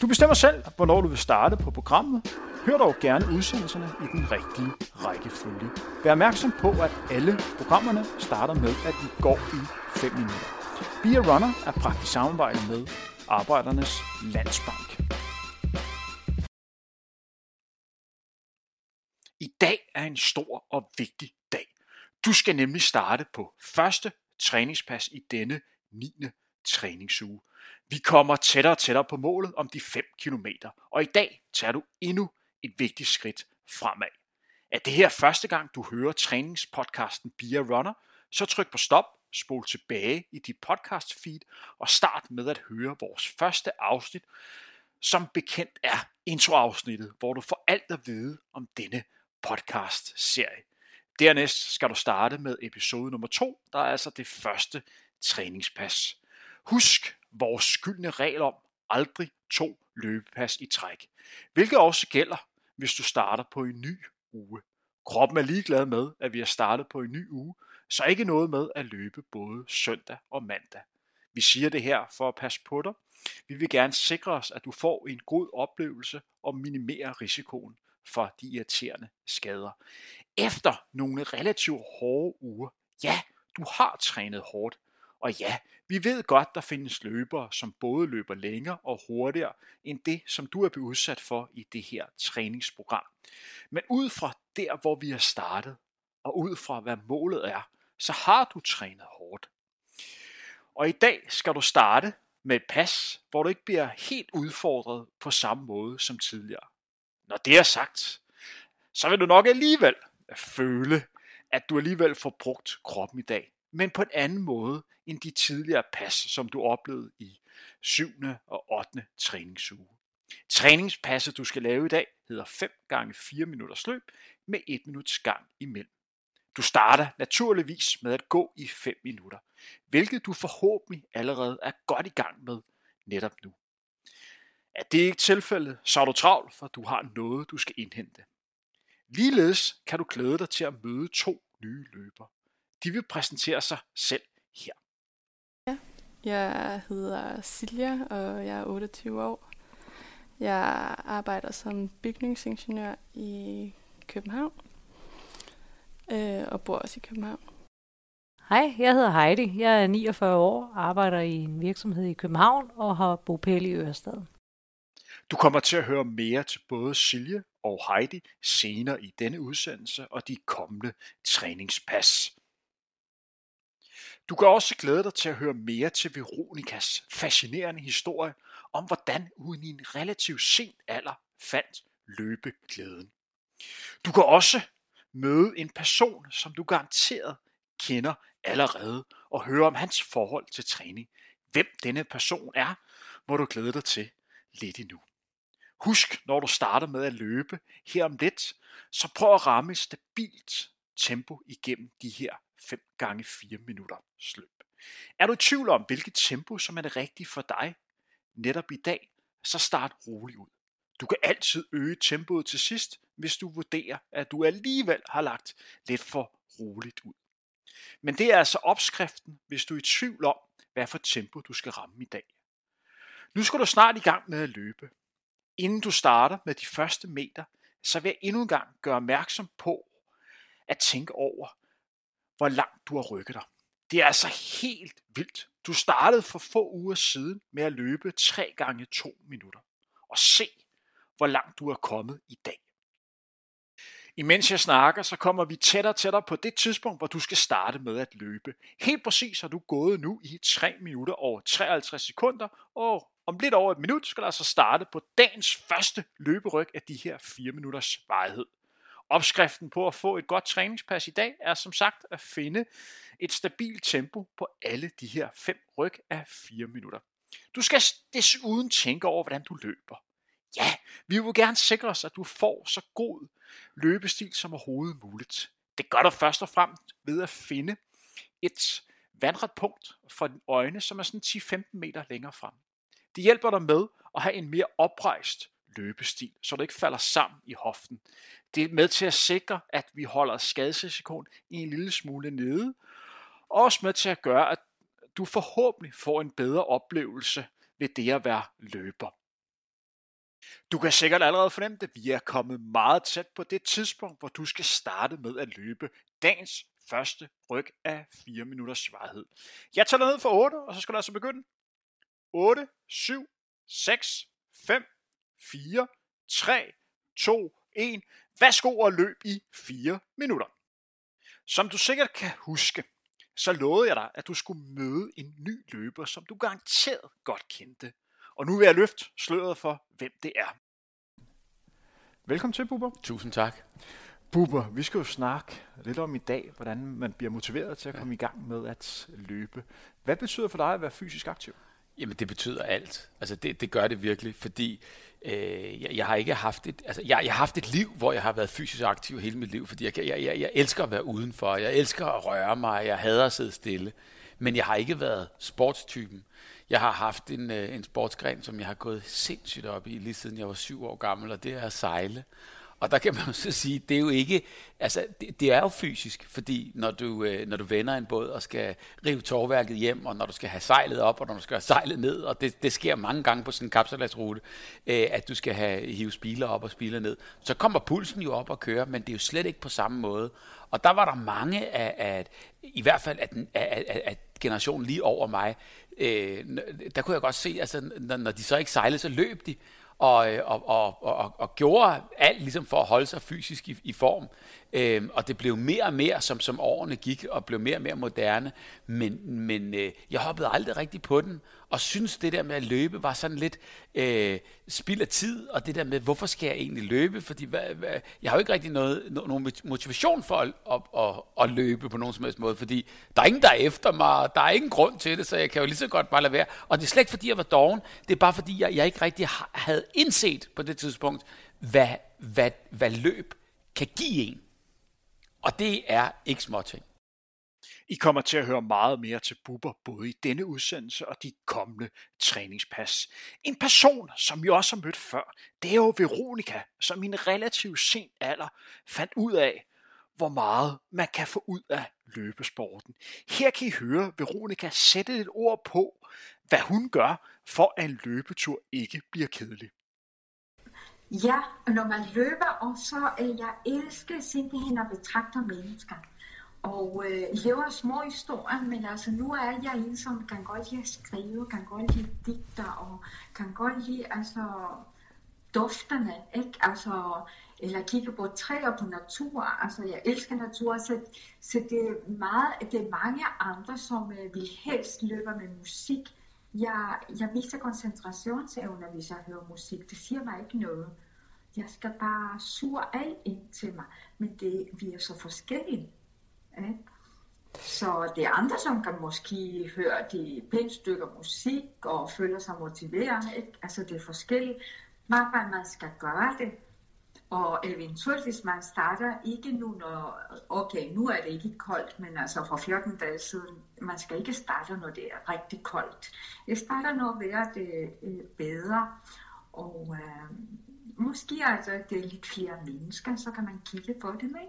Du bestemmer selv, hvornår du vil starte på programmet. Hør dog gerne udsendelserne i den rigtige rækkefølge. Vær opmærksom på, at alle programmerne starter med, at de går i 5 minutter. Be a Runner er praktisk samarbejde med Arbejdernes Landsbank. I dag er en stor og vigtig dag. Du skal nemlig starte på første træningspas i denne 9. træningsuge. Vi kommer tættere og tættere på målet om de 5 km, og i dag tager du endnu et vigtigt skridt fremad. Er det her første gang, du hører træningspodcasten Bia Runner, så tryk på stop, spol tilbage i dit podcast feed og start med at høre vores første afsnit, som bekendt er introafsnittet, hvor du får alt at vide om denne podcast-serie. Dernæst skal du starte med episode nummer 2, der er altså det første træningspas. Husk vores skyldne regel om aldrig to løbepas i træk, hvilket også gælder, hvis du starter på en ny uge. Kroppen er ligeglad med, at vi har startet på en ny uge, så ikke noget med at løbe både søndag og mandag. Vi siger det her for at passe på dig. Vi vil gerne sikre os, at du får en god oplevelse og minimere risikoen for de irriterende skader. Efter nogle relativt hårde uger, ja, du har trænet hårdt, og ja, vi ved godt, der findes løbere, som både løber længere og hurtigere end det, som du er blevet udsat for i det her træningsprogram. Men ud fra der, hvor vi har startet, og ud fra hvad målet er, så har du trænet hårdt. Og i dag skal du starte med et pas, hvor du ikke bliver helt udfordret på samme måde som tidligere. Når det er sagt, så vil du nok alligevel føle, at du alligevel får brugt kroppen i dag men på en anden måde end de tidligere pas, som du oplevede i 7. og 8. træningsuge. Træningspasset, du skal lave i dag, hedder 5 gange 4 minutters løb med 1 minuts gang imellem. Du starter naturligvis med at gå i 5 minutter, hvilket du forhåbentlig allerede er godt i gang med netop nu. Er det ikke tilfældet, så er du travlt, for du har noget, du skal indhente. Ligeledes kan du glæde dig til at møde to nye løbere. De vil præsentere sig selv her. Jeg hedder Silja, og jeg er 28 år. Jeg arbejder som bygningsingeniør i København, øh, og bor også i København. Hej, jeg hedder Heidi. Jeg er 49 år, arbejder i en virksomhed i København og har bopæl i Ørestad. Du kommer til at høre mere til både Silje og Heidi senere i denne udsendelse og de kommende træningspas. Du kan også glæde dig til at høre mere til Veronikas fascinerende historie om hvordan hun i en relativt sent alder fandt løbeglæden. Du kan også møde en person, som du garanteret kender allerede, og høre om hans forhold til træning. Hvem denne person er, må du glæde dig til lidt endnu. Husk, når du starter med at løbe her om lidt, så prøv at ramme stabilt tempo igennem de her 5 gange 4 minutter løb. Er du i tvivl om, hvilket tempo som er det rigtige for dig netop i dag, så start roligt ud. Du kan altid øge tempoet til sidst, hvis du vurderer, at du alligevel har lagt lidt for roligt ud. Men det er altså opskriften, hvis du er i tvivl om, hvad for tempo du skal ramme i dag. Nu skal du snart i gang med at løbe. Inden du starter med de første meter, så vil jeg endnu en gang gøre opmærksom på at tænke over, hvor langt du har rykket dig. Det er altså helt vildt. Du startede for få uger siden med at løbe 3 gange 2 minutter. Og se, hvor langt du er kommet i dag. Imens jeg snakker, så kommer vi tættere og tættere på det tidspunkt, hvor du skal starte med at løbe. Helt præcis har du gået nu i 3 minutter og 53 sekunder, og om lidt over et minut skal du altså starte på dagens første løberyg af de her 4 minutters varighed. Opskriften på at få et godt træningspas i dag er som sagt at finde et stabilt tempo på alle de her fem ryg af 4 minutter. Du skal desuden tænke over, hvordan du løber. Ja, vi vil gerne sikre os, at du får så god løbestil som overhovedet muligt. Det gør du først og fremmest ved at finde et vandret punkt for dine øjne, som er sådan 10-15 meter længere frem. Det hjælper dig med at have en mere oprejst løbestil, så du ikke falder sammen i hoften. Det er med til at sikre, at vi holder skadesrisikoen i en lille smule nede, og også med til at gøre, at du forhåbentlig får en bedre oplevelse ved det at være løber. Du kan sikkert allerede fornemme det, vi er kommet meget tæt på det tidspunkt, hvor du skal starte med at løbe dagens første ryg af 4 minutters svarhed. Jeg tæller ned for 8, og så skal du altså begynde. 8, 7, 6, 5, 4, 3, 2, 1. Værsgo og løb i 4 minutter. Som du sikkert kan huske, så lovede jeg dig, at du skulle møde en ny løber, som du garanteret godt kendte. Og nu vil jeg løfte sløret for, hvem det er. Velkommen til, Bubber. Tusind tak. Bubber, vi skal jo snakke lidt om i dag, hvordan man bliver motiveret til at komme ja. i gang med at løbe. Hvad betyder for dig at være fysisk aktiv? Jamen det betyder alt. Altså det, det gør det virkelig, fordi øh, jeg, jeg har ikke haft et, altså jeg, jeg har haft et liv, hvor jeg har været fysisk aktiv hele mit liv, fordi jeg, jeg, jeg, jeg elsker at være udenfor, jeg elsker at røre mig, jeg hader at sidde stille, men jeg har ikke været sportstypen. Jeg har haft en, øh, en sportsgren, som jeg har gået sindssygt op i, lige siden jeg var syv år gammel, og det er at sejle. Og der kan man jo så sige, det er jo ikke, altså det, det er jo fysisk, fordi når du, øh, når du vender en båd og skal rive torværket hjem, og når du skal have sejlet op, og når du skal have sejlet ned, og det, det sker mange gange på sådan en kapseladsrute, øh, at du skal have hive spiler op og spiler ned, så kommer pulsen jo op og kører, men det er jo slet ikke på samme måde. Og der var der mange af, af i hvert fald af, at, af, af, af generationen lige over mig, øh, der kunne jeg godt se, altså når, når de så ikke sejlede, så løb de og, og, og, og, og gjorde alt ligesom for at holde sig fysisk i, i form. Øhm, og det blev mere og mere, som, som årene gik, og blev mere og mere moderne. Men, men øh, jeg hoppede aldrig rigtig på den, og synes det der med at løbe var sådan lidt øh, spild af tid, og det der med, hvorfor skal jeg egentlig løbe? Fordi hvad, hvad, jeg har jo ikke rigtig noget, no, nogen motivation for at, at, at, at løbe på nogen som helst måde, fordi der er ingen, der er efter mig, og der er ingen grund til det, så jeg kan jo lige så godt bare lade være. Og det er slet ikke, fordi jeg var doven, det er bare fordi, jeg, jeg ikke rigtig havde indset på det tidspunkt, hvad, hvad, hvad løb kan give en. Og det er ikke småting. I kommer til at høre meget mere til Bubber, både i denne udsendelse og de kommende træningspas. En person, som vi også har mødt før, det er jo Veronika, som i en relativt sen alder fandt ud af, hvor meget man kan få ud af løbesporten. Her kan I høre Veronika sætte et ord på, hvad hun gør, for at en løbetur ikke bliver kedelig. Ja, og når man løber, og så øh, jeg elsker simpelthen at betragte mennesker. Og øh, laver små historier, men altså nu er jeg en, som kan godt lide at skrive, kan godt lide digter, og kan godt lide altså dufterne, ikke? Altså, eller kigge på træer på natur. Altså, jeg elsker natur, så, så det, er meget, det er mange andre, som øh, vil helst løbe med musik. Jeg, jeg mister koncentrationsevner, hvis jeg hører musik. Det siger mig ikke noget. Jeg skal bare sure af ind til mig. Men det, vi er så forskellige. Ikke? Så det er andre, som kan måske høre de pænt stykker musik og føler sig motiveret. Ikke? Altså det er forskelligt. Bare man skal gøre det. Og eventuelt, hvis man starter ikke nu, når, okay, nu er det ikke koldt, men altså for 14 dage siden, man skal ikke starte, når det er rigtig koldt. Jeg starter, når vejret er bedre, og øh, måske altså, det er lidt flere mennesker, så kan man kigge på det med.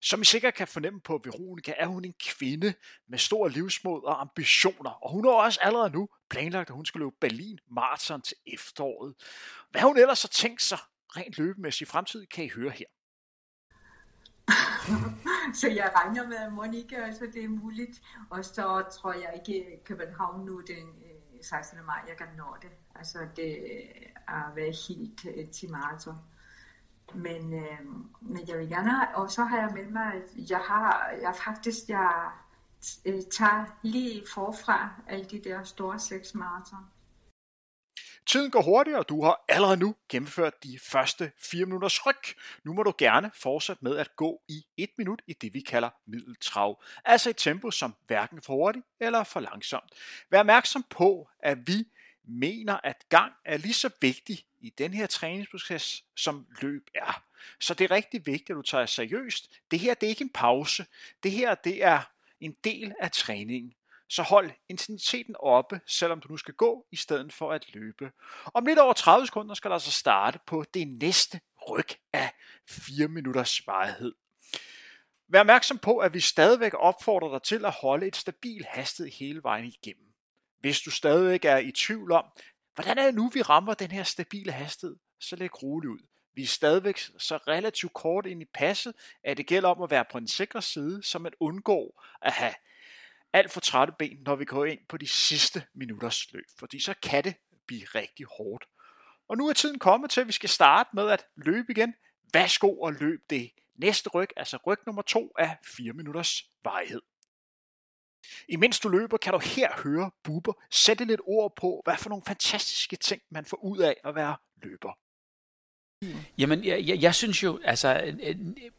Som I sikkert kan fornemme på Veronika, er hun en kvinde med stor livsmod og ambitioner, og hun har også allerede nu planlagt, at hun skal løbe Berlin Marathon til efteråret. Hvad hun ellers har tænkt sig rent løbemæssigt i fremtiden, kan I høre her. så jeg regner med, at Monika, altså det er muligt. Og så tror jeg ikke, København nu den 16. Øh, maj, jeg kan nå det. Altså det har været helt øh, til maraton. Men, øh, men jeg vil gerne, og så har jeg med mig, jeg har, jeg faktisk, jeg øh, tager lige forfra alle de der store seks maraton. Tiden går hurtigt, og du har allerede nu gennemført de første 4 minutters ryg. Nu må du gerne fortsætte med at gå i 1 minut i det, vi kalder middeltrav. Altså et tempo, som hverken for hurtigt eller for langsomt. Vær opmærksom på, at vi mener, at gang er lige så vigtig i den her træningsproces, som løb er. Så det er rigtig vigtigt, at du tager seriøst. Det her det er ikke en pause. Det her det er en del af træningen. Så hold intensiteten oppe, selvom du nu skal gå, i stedet for at løbe. Om lidt over 30 sekunder skal der så starte på det næste ryg af 4 minutters varighed. Vær opmærksom på, at vi stadigvæk opfordrer dig til at holde et stabil hastighed hele vejen igennem. Hvis du stadigvæk er i tvivl om, hvordan er det nu, vi rammer den her stabile hastighed, så læg roligt ud. Vi er stadigvæk så relativt kort ind i passet, at det gælder om at være på en sikker side, så man undgår at have alt for trætte ben, når vi går ind på de sidste minutters løb, fordi så kan det blive rigtig hårdt. Og nu er tiden kommet til, at vi skal starte med at løbe igen. Værsgo og løb det næste ryg, altså ryg nummer to af 4 minutters varighed. Imens du løber, kan du her høre Buber sætte lidt ord på, hvad for nogle fantastiske ting, man får ud af at være løber. Jamen, jeg, jeg, jeg synes jo, altså, øh, øh,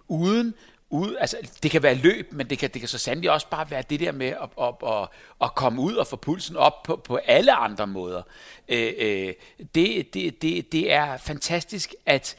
uden, ud, altså, det kan være løb, men det kan, det kan så sandelig også bare være det der med at, at, at, at komme ud og få pulsen op på, på alle andre måder. Øh, øh, det, det, det, det er fantastisk, at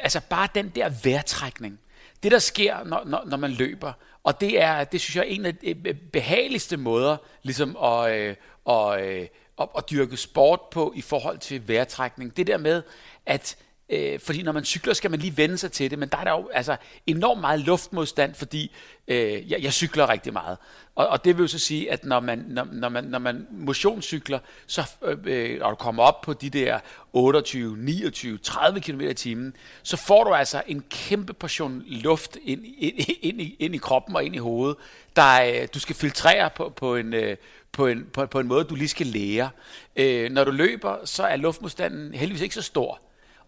altså bare den der vejrtrækning, det der sker, når, når, når man løber, og det er, det synes jeg er en af de behageligste måder, ligesom at, øh, at, øh, at, at dyrke sport på i forhold til vejrtrækning. Det der med, at Øh, fordi når man cykler, skal man lige vende sig til det, men der er der jo altså enormt meget luftmodstand, fordi øh, jeg, jeg cykler rigtig meget. Og, og det vil jo så sige, at når man, når, når man, når man motionscykler, så, øh, øh og du kommer op på de der 28, 29, 30 km i timen, så får du altså en kæmpe portion luft ind, ind, ind, i, ind i kroppen og ind i hovedet, der øh, du skal filtrere på, på en... Øh, på en, på, på en måde, du lige skal lære. Øh, når du løber, så er luftmodstanden heldigvis ikke så stor.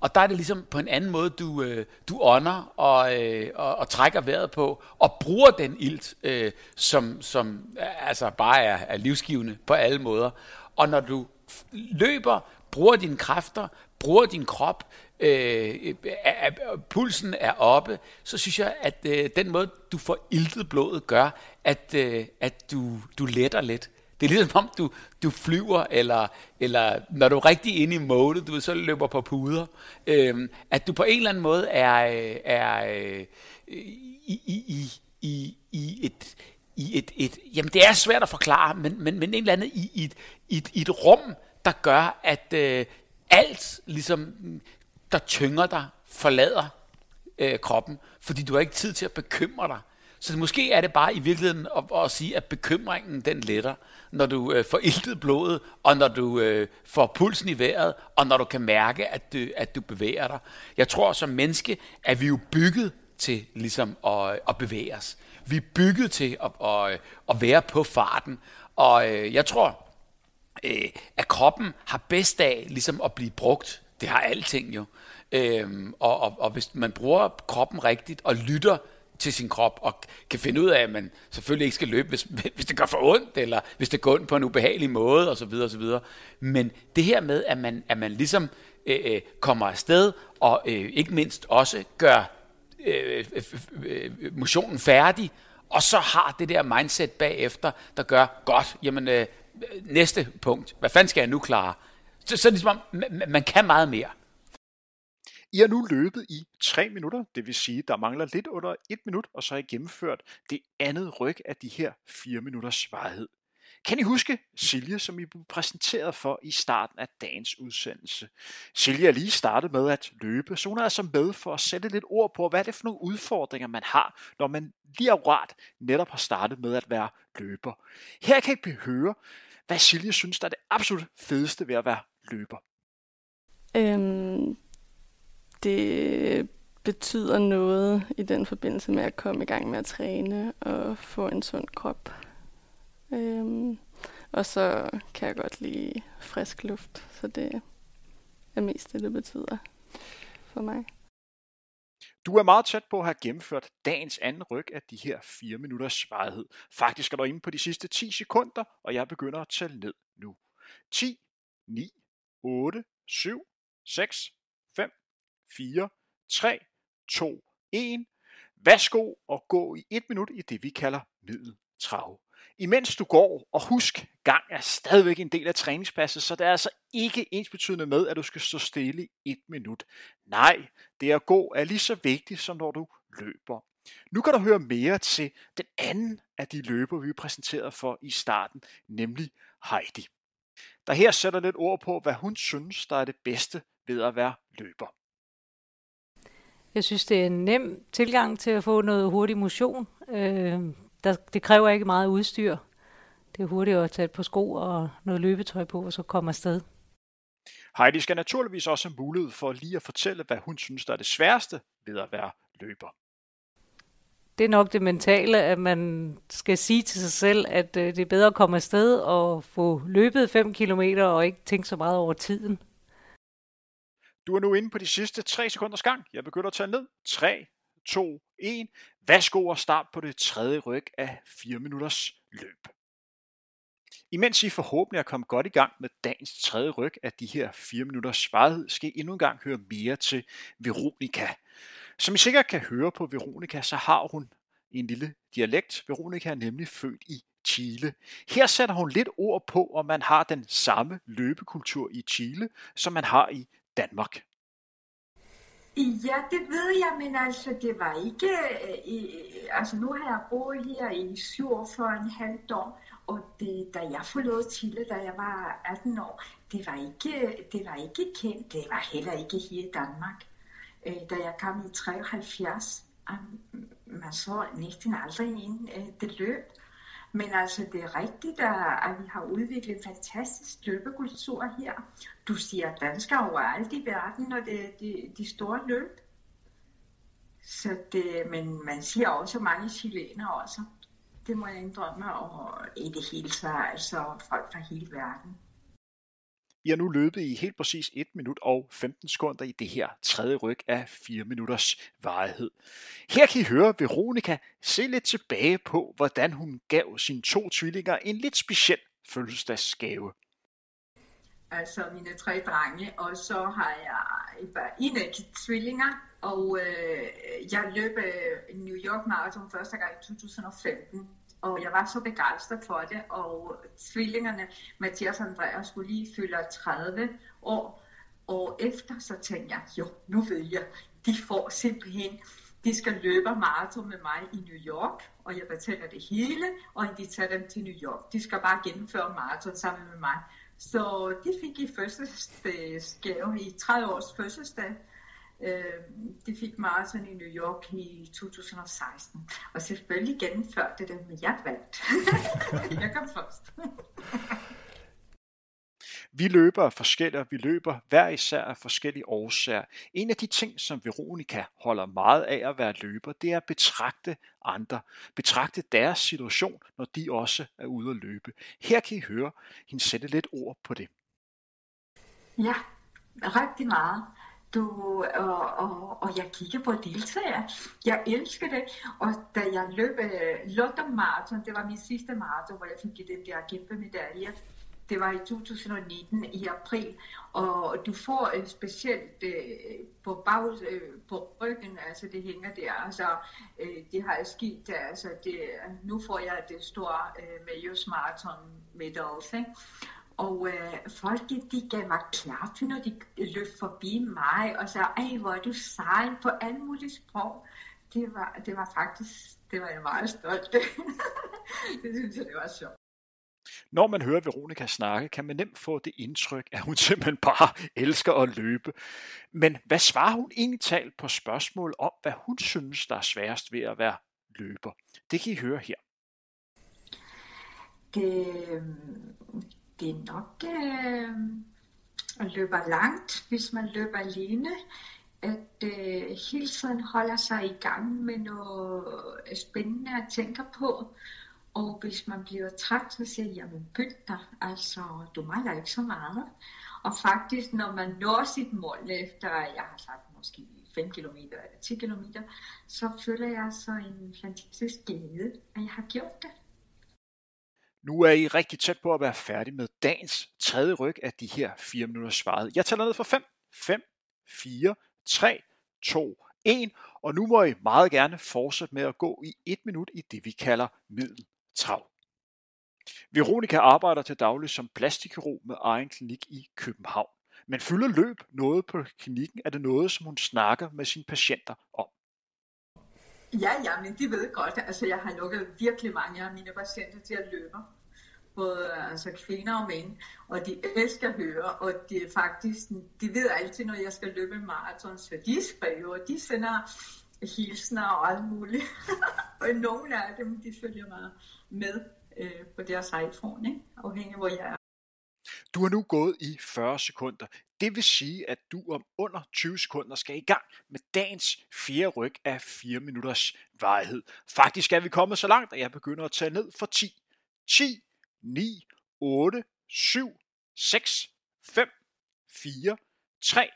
Og der er det ligesom på en anden måde, du, øh, du ånder og, øh, og, og trækker vejret på, og bruger den ilt, øh, som, som øh, altså bare er, er livsgivende på alle måder. Og når du løber, bruger dine kræfter, bruger din krop, øh, øh er, pulsen er oppe, så synes jeg, at øh, den måde, du får iltet blodet, gør, at, øh, at du, du letter lidt. Det er ligesom om, du, du flyver, eller, eller når du er rigtig inde i mode, du ved, så løber på puder. Øhm, at du på en eller anden måde er, øh, er øh, i, i, i, i et, i et, et, jamen det er svært at forklare, men, men, men en eller anden i, i, et, i, et, i et rum, der gør, at øh, alt, ligesom, der tynger dig, forlader øh, kroppen, fordi du har ikke tid til at bekymre dig. Så måske er det bare i virkeligheden at, at sige, at bekymringen den letter når du øh, får iltet blodet, og når du øh, får pulsen i vejret, og når du kan mærke, at du, at du bevæger dig. Jeg tror, som menneske at vi jo bygget til ligesom at, øh, at bevæge os. Vi er bygget til at, at, øh, at være på farten. Og øh, jeg tror, øh, at kroppen har bedst af ligesom at blive brugt. Det har alting jo. Øhm, og, og, og hvis man bruger kroppen rigtigt og lytter til sin krop, og kan finde ud af, at man selvfølgelig ikke skal løbe, hvis, hvis det gør for ondt, eller hvis det går ondt på en ubehagelig måde, osv. osv. Men det her med, at man, at man ligesom øh, øh, kommer afsted, og øh, ikke mindst også gør øh, øh, øh, motionen færdig, og så har det der mindset bagefter, der gør, godt, jamen øh, næste punkt, hvad fanden skal jeg nu klare? Så, så ligesom, man, man kan meget mere. I har nu løbet i 3 minutter, det vil sige, der mangler lidt under 1 minut, og så har I gennemført det andet ryg af de her 4 minutters varighed. Kan I huske Silje, som I blev præsenteret for i starten af dagens udsendelse? Silje er lige startet med at løbe, så hun er altså med for at sætte lidt ord på, hvad er det for nogle udfordringer, man har, når man lige akkurat netop har startet med at være løber. Her kan I høre, hvad Silje synes, der er det absolut fedeste ved at være løber. Øhm, det betyder noget i den forbindelse med at komme i gang med at træne og få en sund krop. Øhm, og så kan jeg godt lide frisk luft, så det er mest det, det betyder for mig. Du er meget tæt på at have gennemført dagens anden ryg af de her 4 minutters varighed. Faktisk er du inde på de sidste 10 sekunder, og jeg begynder at tælle ned nu. 10, 9, 8, 7, 6, 4, 3, 2, 1. Værsgo og gå i et minut i det, vi kalder middeltrav. imens du går, og husk, gang er stadigvæk en del af træningspasset, så det er altså ikke ensbetydende med, at du skal stå stille i et minut. Nej, det at gå er lige så vigtigt, som når du løber. Nu kan du høre mere til den anden af de løber, vi præsenterede for i starten, nemlig Heidi. Der her sætter lidt ord på, hvad hun synes, der er det bedste ved at være løber. Jeg synes, det er en nem tilgang til at få noget hurtig motion. Øh, der, det kræver ikke meget udstyr. Det er hurtigt at tage par sko og noget løbetøj på, og så komme afsted. Heidi skal naturligvis også have mulighed for lige at fortælle, hvad hun synes, der er det sværeste ved at være løber. Det er nok det mentale, at man skal sige til sig selv, at øh, det er bedre at komme afsted og få løbet 5 km og ikke tænke så meget over tiden. Du er nu inde på de sidste 3 sekunders gang. Jeg begynder at tage ned. 3, 2, 1. Værsgo og start på det tredje ryg af 4 minutters løb. Imens I forhåbentlig er kommet godt i gang med dagens tredje ryg af de her 4 minutters svarighed, skal I endnu en gang høre mere til Veronika. Som I sikkert kan høre på Veronika, så har hun en lille dialekt. Veronika er nemlig født i Chile. Her sætter hun lidt ord på, om man har den samme løbekultur i Chile, som man har i Danmark. Ja, det ved jeg, men altså, det var ikke... Øh, øh altså, nu har jeg boet her i 47,5 år, og det, da jeg forlod Chile, da jeg var 18 år, det var ikke, det var ikke kendt. Det var heller ikke her i Danmark. Øh, da jeg kom i 73, man så næsten aldrig en øh, det løb. Men altså, det er rigtigt, at vi har udviklet en fantastisk løbekultur her. Du siger danskere overalt i verden, når det er de, de store løb. Så det, men man siger også mange chilener også. Det må jeg indrømme, og i det hele taget, altså folk fra hele verden. I har nu løbet i helt præcis 1 minut og 15 sekunder i det her tredje ryg af 4 minutters varighed. Her kan I høre Veronika se lidt tilbage på, hvordan hun gav sine to tvillinger en lidt speciel fødselsdagsgave. Altså mine tre drenge, og så har jeg en af tvillinger, og øh, jeg løb øh, New York Marathon første gang i 2015 og jeg var så begejstret for det, og tvillingerne, Mathias og Andreas, skulle lige fylde 30 år, og efter så tænkte jeg, jo, nu ved jeg, de får simpelthen, de skal løbe maraton med mig i New York, og jeg betaler det hele, og inviterer dem til New York. De skal bare gennemføre maraton sammen med mig. Så de fik i fødselsdagsgave i 30 års fødselsdag, Øh, det fik maraton i New York i 2016. Og selvfølgelig gennemførte det, men jeg vandt. jeg kom først. Vi løber forskellige, vi løber hver især af forskellige årsager. En af de ting, som Veronika holder meget af at være løber, det er at betragte andre. Betragte deres situation, når de også er ude at løbe. Her kan I høre hende sætte lidt ord på det. Ja, rigtig meget du, og, og, og jeg kigger på deltagere. Jeg elsker det. Og da jeg løb uh, London Marathon, det var min sidste marathon, hvor jeg fik den der kæmpe medalje. Det var i 2019 i april, og du får uh, specielt uh, øh, på bag, uh, på ryggen, altså det hænger der, altså uh, det har jeg skidt, altså det, nu får jeg det store uh, Majors Marathon medals, ikke? Og øh, folk, de gav mig klap, når de løb forbi mig, og sagde, ej, hvor er du sej på alle mulige sprog. Det var, det var faktisk, det var jeg meget stolt Det synes jeg, det var sjovt. Når man hører Veronika snakke, kan man nemt få det indtryk, at hun simpelthen bare elsker at løbe. Men hvad svarer hun egentlig talt på spørgsmål om, hvad hun synes, der er sværest ved at være løber? Det kan I høre her. Det, det er nok øh, at løbe langt, hvis man løber alene. At øh, hele tiden holder sig i gang med noget spændende at tænke på. Og hvis man bliver træt, så siger jeg, jamen pyt dig, altså du mangler ikke så meget. Og faktisk, når man når sit mål efter, jeg har sagt måske 5 km eller 10 km, så føler jeg så en fantastisk glæde, at jeg har gjort det. Nu er I rigtig tæt på at være færdig med dagens tredje ryg af de her 4 minutter svaret. Jeg tæller ned for 5, 5, 4, 3, 2, 1, og nu må I meget gerne fortsætte med at gå i 1 minut i det vi kalder middeltrav. Veronica arbejder til daglig som plastikkirurg med egen klinik i København. Men fylder løb noget på klinikken, er det noget, som hun snakker med sine patienter om. Ja, ja, men de ved godt, altså jeg har lukket virkelig mange af mine patienter til at løbe. Både altså kvinder og mænd, og de elsker at høre, og de faktisk, de ved altid, når jeg skal løbe maraton, så de skriver, og de sender hilsner og alt muligt. og nogle af dem, de følger mig med øh, på deres iPhone, ikke? afhængig hvor jeg er. Du har nu gået i 40 sekunder. Det vil sige, at du om under 20 sekunder skal i gang med dagens fjerde ryg af 4 minutters varighed. Faktisk er vi kommet så langt, at jeg begynder at tage ned for 10. 10, 9, 8, 7, 6, 5, 4, 3,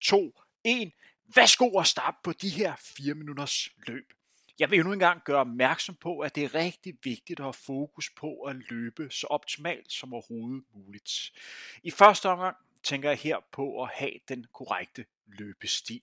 2, 1. Værsgo at starte på de her 4 minutters løb. Jeg vil nu engang gøre opmærksom på, at det er rigtig vigtigt at have fokus på at løbe så optimalt som overhovedet muligt. I første omgang tænker jeg her på at have den korrekte løbestil.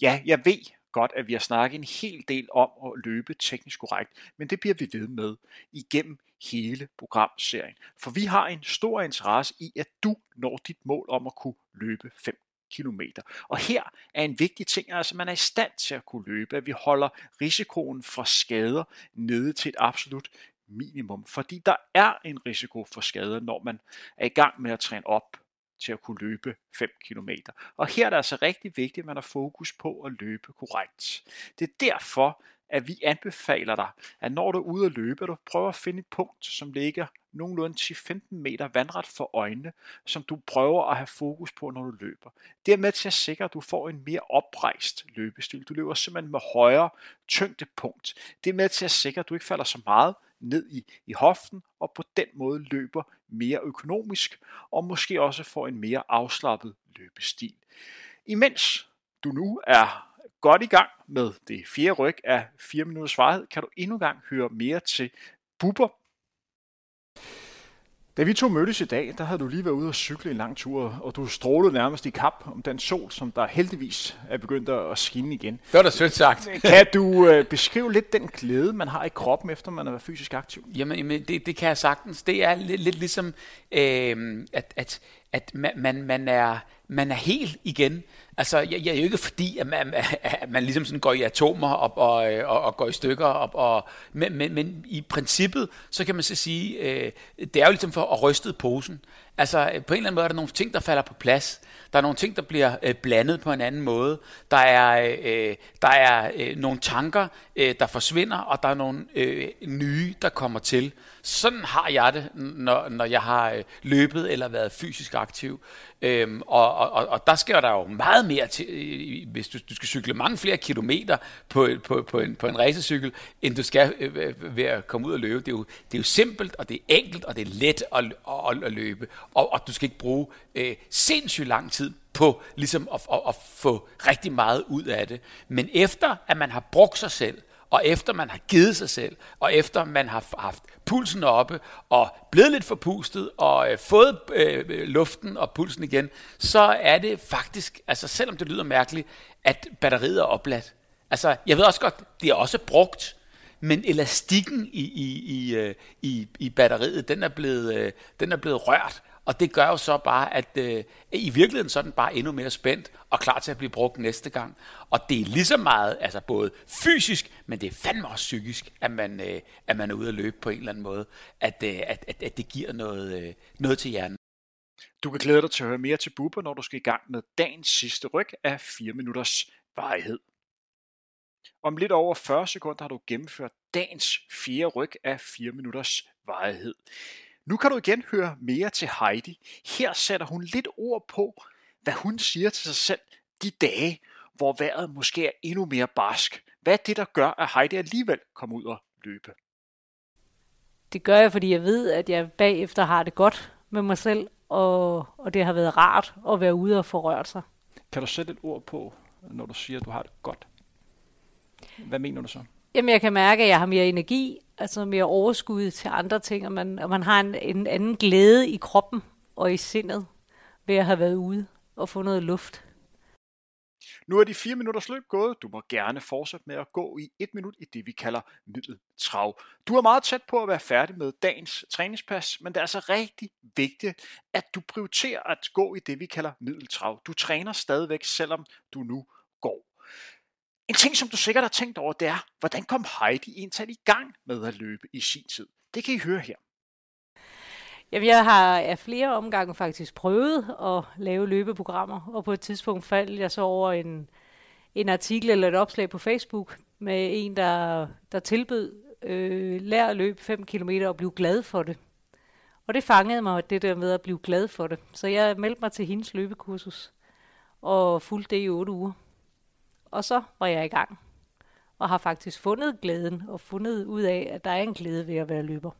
Ja, jeg ved godt, at vi har snakket en hel del om at løbe teknisk korrekt, men det bliver vi ved med igennem hele programserien. For vi har en stor interesse i, at du når dit mål om at kunne løbe 5 kilometer. Og her er en vigtig ting, altså man er i stand til at kunne løbe, at vi holder risikoen for skader nede til et absolut minimum, fordi der er en risiko for skader, når man er i gang med at træne op til at kunne løbe 5 km. Og her er det altså rigtig vigtigt, at man har fokus på at løbe korrekt. Det er derfor, at vi anbefaler dig, at når du er ude at løbe, at du prøver at finde et punkt, som ligger nogenlunde 10-15 meter vandret for øjnene, som du prøver at have fokus på, når du løber. Det er med til at sikre, at du får en mere oprejst løbestil. Du løber simpelthen med højere tyngdepunkt. Det er med til at sikre, at du ikke falder så meget ned i, i hoften, og på den måde løber mere økonomisk, og måske også får en mere afslappet løbestil. Imens du nu er godt i gang med det fjerde ryg af 4 minutters varighed, kan du endnu en gang høre mere til Bubber. Da vi to mødtes i dag, der havde du lige været ude og cykle en lang tur, og du strålede nærmest i kap om den sol, som der heldigvis er begyndt at skinne igen. Det var da sødt sagt. Kan du øh, beskrive lidt den glæde, man har i kroppen, efter man er fysisk aktiv? Jamen, jamen det, det kan jeg sagtens. Det er lidt, lidt ligesom, øh, at, at, at man, man, er, man er helt igen. Altså, jeg, jeg er jo ikke fordi, at man, at man ligesom sådan går i atomer op og, øh, og, og går i stykker op, og, men, men, men i princippet, så kan man så sige, øh, det er jo ligesom for at ryste posen. Altså, øh, på en eller anden måde er der nogle ting, der falder på plads. Der er nogle ting, der bliver øh, blandet på en anden måde. Der er, øh, der er øh, nogle tanker, øh, der forsvinder, og der er nogle øh, nye, der kommer til. Sådan har jeg det, når, når jeg har øh, løbet eller været fysisk aktiv. Øhm, og, og, og der skal der jo meget mere til, hvis du, du skal cykle mange flere kilometer på, på, på, en, på en racercykel, end du skal øh, øh, øh, ved at komme ud og løbe. Det er, jo, det er jo simpelt, og det er enkelt, og det er let at, at, at løbe. Og, og du skal ikke bruge øh, sindssygt lang tid på ligesom at, at, at få rigtig meget ud af det. Men efter at man har brugt sig selv, og efter man har givet sig selv, og efter man har haft pulsen oppe, og blevet lidt forpustet, og øh, fået øh, luften og pulsen igen, så er det faktisk, altså selvom det lyder mærkeligt, at batteriet er opladt. Altså, jeg ved også godt, det er også brugt, men elastikken i, i, i, øh, i, i batteriet, den er, blevet, øh, den er blevet rørt, og det gør jo så bare, at øh, i virkeligheden så er den bare endnu mere spændt og klar til at blive brugt næste gang. Og det er lige så meget, altså både fysisk, men det er fandme også psykisk, at man, øh, at man er ude at løbe på en eller anden måde, at, øh, at, at, at det giver noget, øh, noget til hjernen. Du kan glæde dig til at høre mere til Bubber, når du skal i gang med dagens sidste ryg af 4 minutters varighed. Om lidt over 40 sekunder har du gennemført dagens fjerde ryg af 4 minutters varighed. Nu kan du igen høre mere til Heidi. Her sætter hun lidt ord på, hvad hun siger til sig selv de dage, hvor vejret måske er endnu mere barsk. Hvad er det, der gør, at Heidi alligevel kommer ud og løbe? Det gør jeg, fordi jeg ved, at jeg bagefter har det godt med mig selv, og, og det har været rart at være ude og få rørt sig. Kan du sætte et ord på, når du siger, at du har det godt? Hvad mener du så? Jamen, jeg kan mærke, at jeg har mere energi, altså mere overskud til andre ting, og man, og man har en, en anden glæde i kroppen og i sindet ved at have været ude og få noget luft. Nu er de fire minutters løb gået. Du må gerne fortsætte med at gå i et minut i det, vi kalder middeltrav. Du er meget tæt på at være færdig med dagens træningspas, men det er altså rigtig vigtigt, at du prioriterer at gå i det, vi kalder middeltrav. Du træner stadigvæk, selvom du nu går. En ting, som du sikkert har tænkt over, det er, hvordan kom Heidi egentlig i gang med at løbe i sin tid? Det kan I høre her. Jamen, jeg har af flere omgange faktisk prøvet at lave løbeprogrammer, og på et tidspunkt faldt jeg så over en, en artikel eller et opslag på Facebook med en, der, der tilbød øh, lær at løbe 5 km og blive glad for det. Og det fangede mig, det der med at blive glad for det. Så jeg meldte mig til hendes løbekursus og fulgte det i 8 uger. Og så var jeg i gang og har faktisk fundet glæden og fundet ud af, at der er en glæde ved at være løber.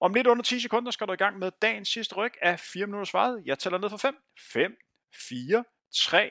Om lidt under 10 sekunder skal du i gang med dagens sidste ryg af 4 minutter svaret. Jeg tæller ned for 5. 5, 4, 3,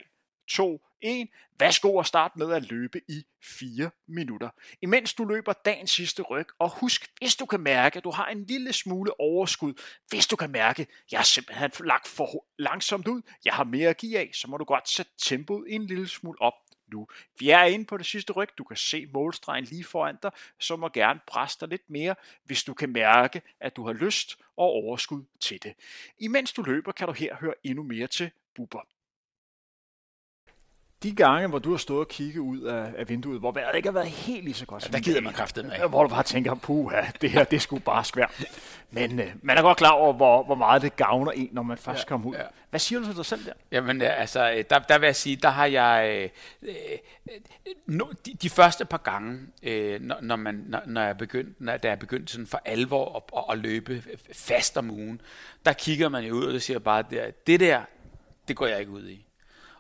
2, 1. Værsgo at starte med at løbe i 4 minutter. Imens du løber dagens sidste ryg, og husk, hvis du kan mærke, at du har en lille smule overskud, hvis du kan mærke, at jeg er simpelthen lagt for langsomt ud, jeg har mere at give af, så må du godt sætte tempoet en lille smule op nu. Vi er inde på det sidste ryg. Du kan se målstregen lige foran dig, så må gerne presse dig lidt mere, hvis du kan mærke, at du har lyst og overskud til det. Imens du løber, kan du her høre endnu mere til Bubber de gange, hvor du har stået og kigget ud af, af vinduet, hvor vejret ikke har været helt lige så godt ja, der gider man kraftet med. Hvor du bare tænker, puha, det her, det skulle bare svært. Men øh, man er godt klar over, hvor, hvor meget det gavner en, når man først ja, kommer ud. Ja. Hvad siger du til dig selv der? Jamen, altså, øh, der, der vil jeg sige, der har jeg... Øh, øh, no, de, de første par gange, øh, når, når, man, når, når jeg begyndt, når der er begyndt sådan for alvor at, at, at løbe fast om ugen, der kigger man jo ud og siger bare, det, det der, det går jeg ikke ud i.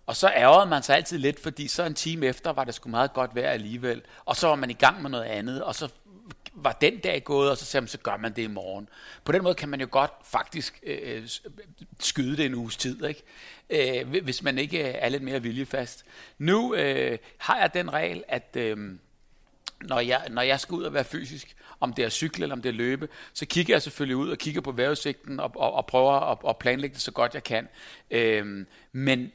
Og så ærgerede man sig altid lidt, fordi så en time efter var det sgu meget godt vejr alligevel. Og så var man i gang med noget andet, og så var den dag gået, og så sagde man, så gør man det i morgen. På den måde kan man jo godt faktisk øh, øh skyde det en uges tid, ikke? Øh, hvis man ikke øh, er lidt mere viljefast. Nu øh, har jeg den regel, at øh, når, jeg, når jeg skal ud og være fysisk, om det er cykle eller om det er løbe, så kigger jeg selvfølgelig ud og kigger på vejrudsigten og, og, og prøver at og planlægge det så godt jeg kan. Øh, men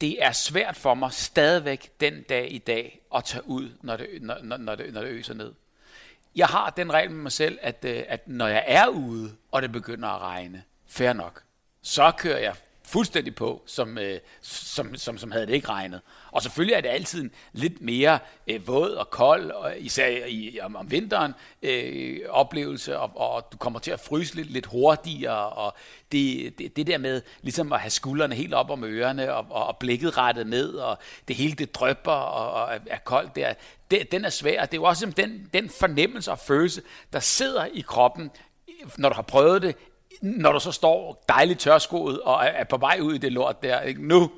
det er svært for mig stadigvæk den dag i dag at tage ud, når det, når, når, når det, når det øser ned. Jeg har den regel med mig selv, at, øh, at når jeg er ude, og det begynder at regne, fair nok, så kører jeg fuldstændig på, som, øh, som, som, som havde det ikke regnet. Og selvfølgelig er det altid lidt mere øh, våd og kold, og især i, om, om vinteren, øh, oplevelse, og, og du kommer til at fryse lidt, lidt hurtigere, og det, det, det der med ligesom at have skuldrene helt op om ørerne, og, og, og blikket rettet ned, og det hele det drøbber og, og er koldt der, det, den er svær. Det er jo også den, den fornemmelse og følelse, der sidder i kroppen, når du har prøvet det, når du så står dejligt tørskoet og er på vej ud i det lort der, ikke? nu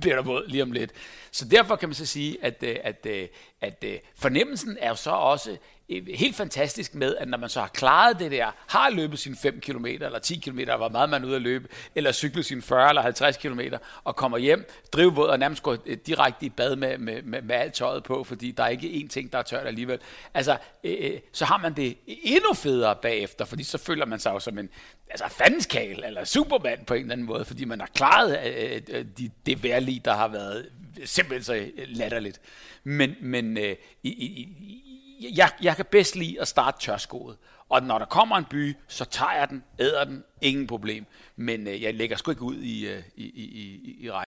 bliver der våd lige om lidt. Så derfor kan man så sige, at, øh, at, øh, at, at fornemmelsen er jo så også Øh, helt fantastisk med, at når man så har klaret det der, har løbet sine 5 km eller 10 km, hvor meget man er ude at løbe, eller cyklet sine 40 eller 50 km, og kommer hjem, drivvåd og nærmest går øh, direkte i bad med, med, med, med alt tøjet på, fordi der er ikke én ting, der er tørt alligevel. Altså, øh, øh så har man det endnu federe bagefter, fordi så føler man sig jo som en altså fandenskal eller superman på en eller anden måde, fordi man har klaret øh, de, det værlige, der har været simpelthen så latterligt. Men, men øh, i, i, jeg, jeg kan bedst lide at starte tørskoet. Og når der kommer en by, så tager jeg den, æder den, ingen problem. Men øh, jeg lægger sgu ikke ud i, øh, i, i, i, i regn.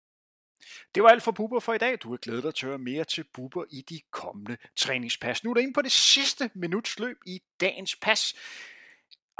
Det var alt for Bubber for i dag. Du er glædet dig til at høre mere til Bubber i de kommende træningspas. Nu er der inde på det sidste minutsløb i dagens pas.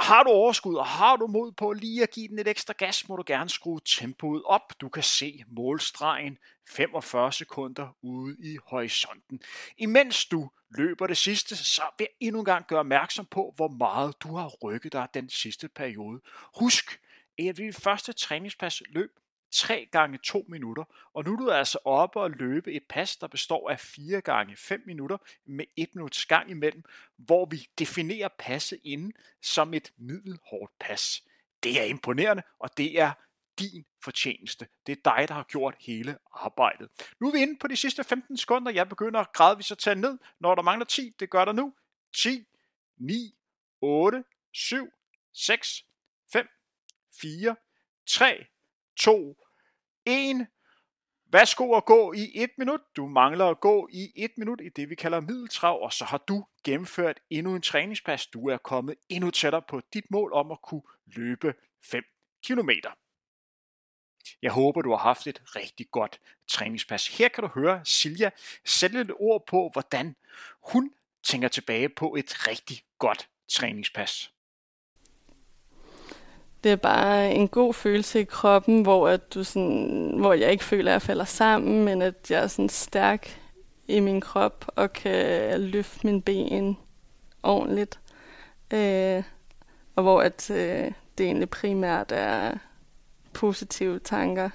Har du overskud, og har du mod på lige at give den et ekstra gas, må du gerne skrue tempoet op. Du kan se målstregen 45 sekunder ude i horisonten. Imens du løber det sidste, så vil jeg endnu en gang gøre opmærksom på, hvor meget du har rykket dig den sidste periode. Husk, at vi første træningspas løb 3 gange 2 minutter, og nu er du altså oppe og løbe et pas, der består af 4 gange 5 minutter med 1 minuts gang imellem, hvor vi definerer passet inden som et middelhårdt pas. Det er imponerende, og det er din fortjeneste. Det er dig, der har gjort hele arbejdet. Nu er vi inde på de sidste 15 sekunder. Jeg begynder gradvist at tage ned. Når der mangler 10, det gør der nu. 10, 9, 8, 7, 6, 5, 4, 3, 2, 1. Værsgo at gå i et minut. Du mangler at gå i et minut i det, vi kalder middeltrav, og så har du gennemført endnu en træningspas. Du er kommet endnu tættere på dit mål om at kunne løbe 5 km. Jeg håber, du har haft et rigtig godt træningspas. Her kan du høre Silja sætte lidt ord på, hvordan hun tænker tilbage på et rigtig godt træningspas. Det er bare en god følelse i kroppen, hvor, at du sådan, hvor jeg ikke føler, at jeg falder sammen, men at jeg er sådan stærk i min krop og kan løfte min ben ordentligt. Øh, og hvor at, øh, det egentlig primært er positive tanker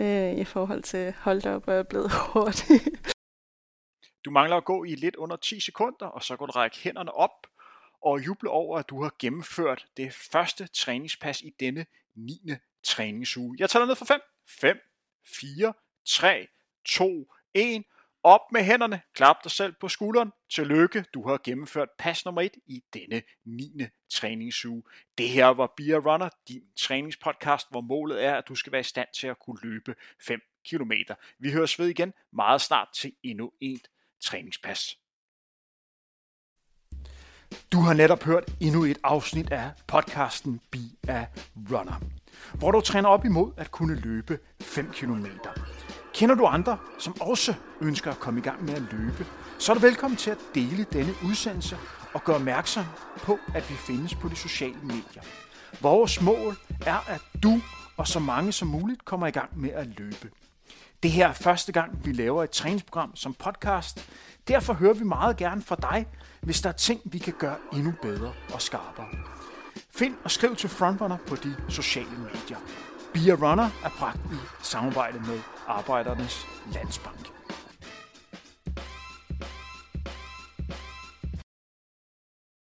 øh, i forhold til hold op, og jeg er blevet hurtig. Du mangler at gå i lidt under 10 sekunder, og så kan du række hænderne op og juble over, at du har gennemført det første træningspas i denne 9. træningsuge. Jeg tæller ned for 5, 5, 4, 3, 2, 1. Op med hænderne, klap dig selv på skulderen. Tillykke, du har gennemført pas nummer 1 i denne 9. træningsuge. Det her var Beer Runner, din træningspodcast, hvor målet er, at du skal være i stand til at kunne løbe 5 km. Vi høres ved igen meget snart til endnu et træningspas. Du har netop hørt endnu et afsnit af podcasten Be a Runner, hvor du træner op imod at kunne løbe 5 km. Kender du andre, som også ønsker at komme i gang med at løbe, så er du velkommen til at dele denne udsendelse og gøre opmærksom på, at vi findes på de sociale medier. Vores mål er, at du og så mange som muligt kommer i gang med at løbe. Det her er første gang, vi laver et træningsprogram som podcast. Derfor hører vi meget gerne fra dig, hvis der er ting, vi kan gøre endnu bedre og skarpere. Find og skriv til Frontrunner på de sociale medier. Be a Runner er bragt i samarbejde med Arbejdernes Landsbank.